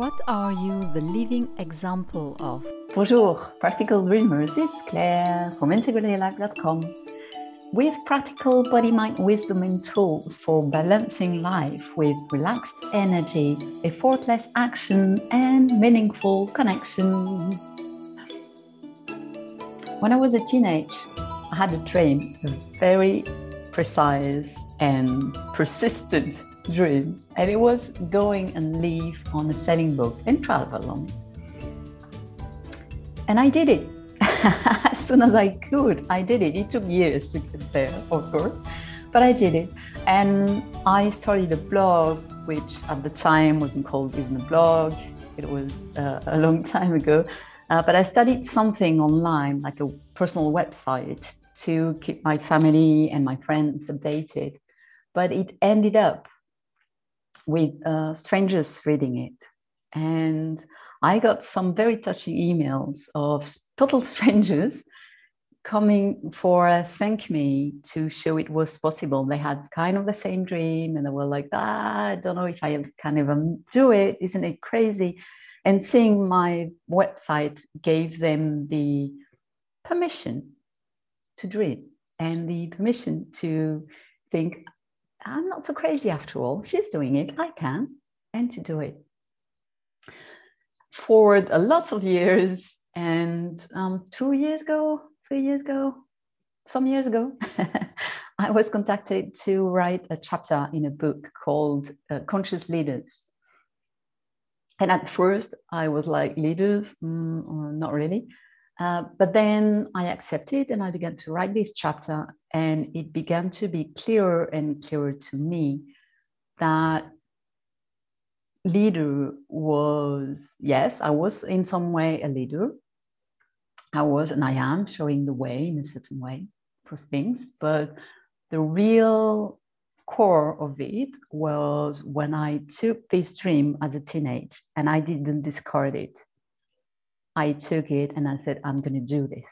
What are you the living example of? Bonjour, Practical Dreamers. It's Claire from IntegrallyLife.com with practical body, mind, wisdom, and tools for balancing life with relaxed energy, effortless action, and meaningful connection. When I was a teenage, I had a dream, a very precise and persistent dream, and it was going and live on a sailing boat and travel along. And I did it as soon as I could. I did it. It took years to get there, of course, but I did it. And I started a blog, which at the time wasn't called even a blog. It was uh, a long time ago. Uh, but I studied something online, like a personal website, to keep my family and my friends updated. But it ended up with uh, strangers reading it. And I got some very touching emails of total strangers coming for a thank me to show it was possible. They had kind of the same dream and they were like, ah, I don't know if I can even do it. Isn't it crazy? And seeing my website gave them the permission to dream and the permission to think, I'm not so crazy after all. She's doing it. I can. And to do it. For a lots of years, and um, two years ago, three years ago, some years ago, I was contacted to write a chapter in a book called uh, Conscious Leaders. And at first, I was like, leaders? Mm, not really. Uh, but then I accepted and I began to write this chapter, and it began to be clearer and clearer to me that leader was yes, I was in some way a leader. I was and I am showing the way in a certain way for things, but the real core of it was when I took this dream as a teenage and I didn't discard it I took it and I said, I'm going to do this.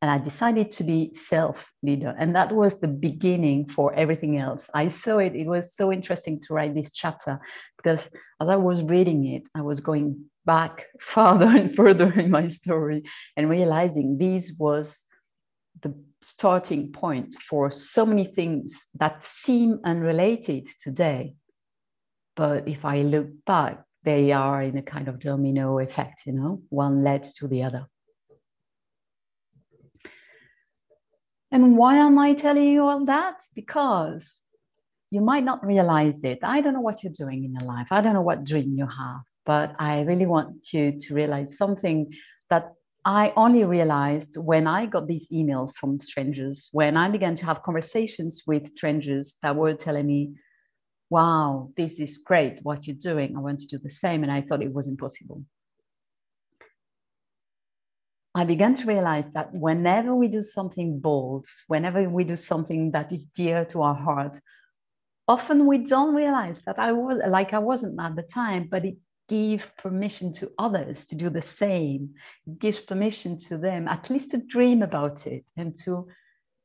And I decided to be self leader. And that was the beginning for everything else. I saw it. It was so interesting to write this chapter because as I was reading it, I was going back further and further in my story and realizing this was the starting point for so many things that seem unrelated today. But if I look back, they are in a kind of domino effect, you know, one led to the other. And why am I telling you all that? Because you might not realize it. I don't know what you're doing in your life. I don't know what dream you have, but I really want you to realize something that I only realized when I got these emails from strangers, when I began to have conversations with strangers that were telling me, wow, this is great what you're doing. I want to do the same. And I thought it was impossible. I began to realize that whenever we do something bold, whenever we do something that is dear to our heart, often we don't realize that I was like I wasn't at the time, but it gives permission to others to do the same. It gives permission to them at least to dream about it and to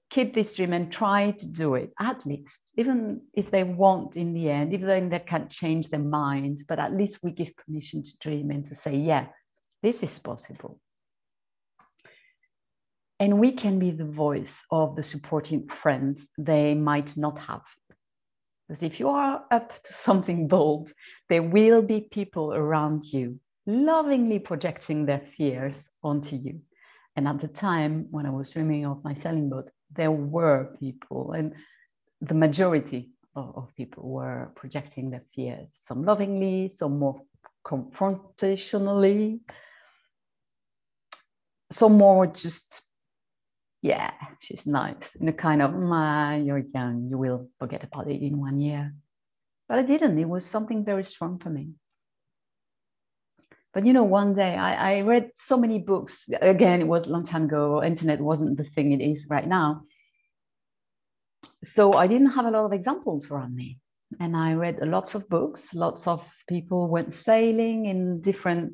keep this dream and try to do it at least, even if they won't in the end, even they can't change their mind, but at least we give permission to dream and to say, yeah, this is possible. And we can be the voice of the supporting friends they might not have. Because if you are up to something bold, there will be people around you lovingly projecting their fears onto you. And at the time when I was dreaming of my sailing boat, there were people, and the majority of, of people were projecting their fears, some lovingly, some more confrontationally, some more just, yeah, she's nice, in a kind of, Ma, you're young, you will forget about it in one year. But I didn't. It was something very strong for me. But you know, one day I, I read so many books. Again, it was a long time ago. Internet wasn't the thing it is right now. So I didn't have a lot of examples around me. And I read lots of books. Lots of people went sailing in different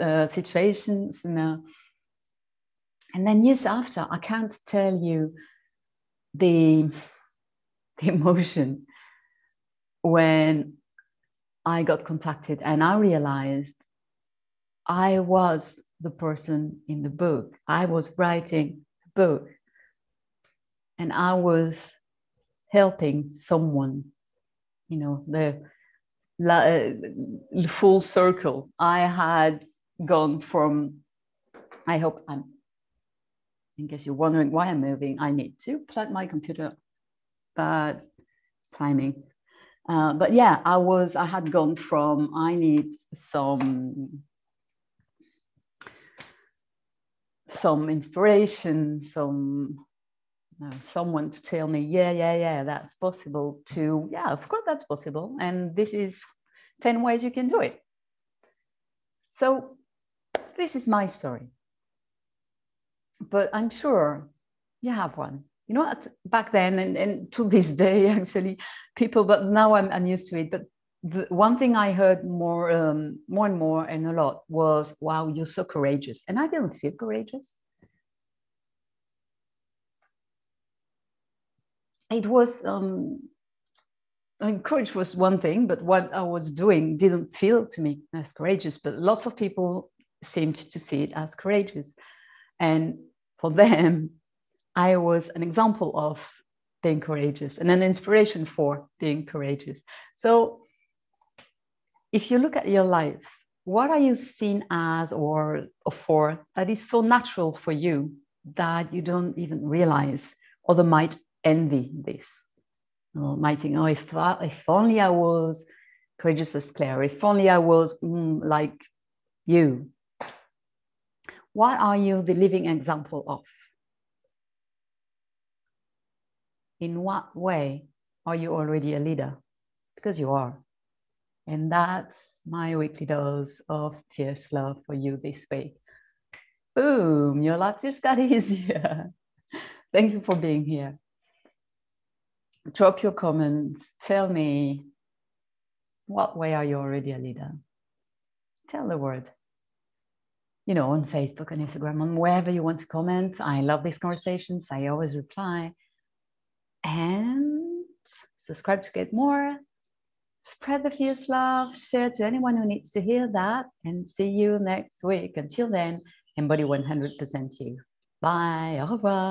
uh, situations. And then years after, I can't tell you the, the emotion when I got contacted and I realized I was the person in the book. I was writing the book and I was helping someone, you know, the, the full circle. I had gone from, I hope I'm, in case you're wondering why I'm moving, I need to plug my computer, but timing. Uh, but yeah, I was, I had gone from, I need some, some inspiration, some, someone to tell me, yeah, yeah, yeah, that's possible to, yeah, of course that's possible. And this is 10 ways you can do it. So this is my story. But I'm sure you have one you know, back then and, and to this day, actually, people, but now I'm, I'm used to it. But the one thing I heard more, um, more and more and a lot was, wow, you're so courageous. And I didn't feel courageous. It was, um, I mean, courage was one thing, but what I was doing didn't feel to me as courageous. But lots of people seemed to see it as courageous. And for them, I was an example of being courageous and an inspiration for being courageous. So, if you look at your life, what are you seen as or, or for that is so natural for you that you don't even realize, or they might envy this? Or might think, oh, if, if only I was courageous as Claire, if only I was mm, like you. What are you the living example of? in what way are you already a leader? Because you are. And that's my weekly dose of fierce love for you this week. Boom, your life just got easier. Thank you for being here. Drop your comments. Tell me what way are you already a leader? Tell the word. You know, on Facebook and Instagram, on wherever you want to comment. I love these conversations. I always reply and subscribe to get more. Spread the fierce love, share to anyone who needs to hear that, and see you next week. Until then, embody 100% you. Bye. Au revoir.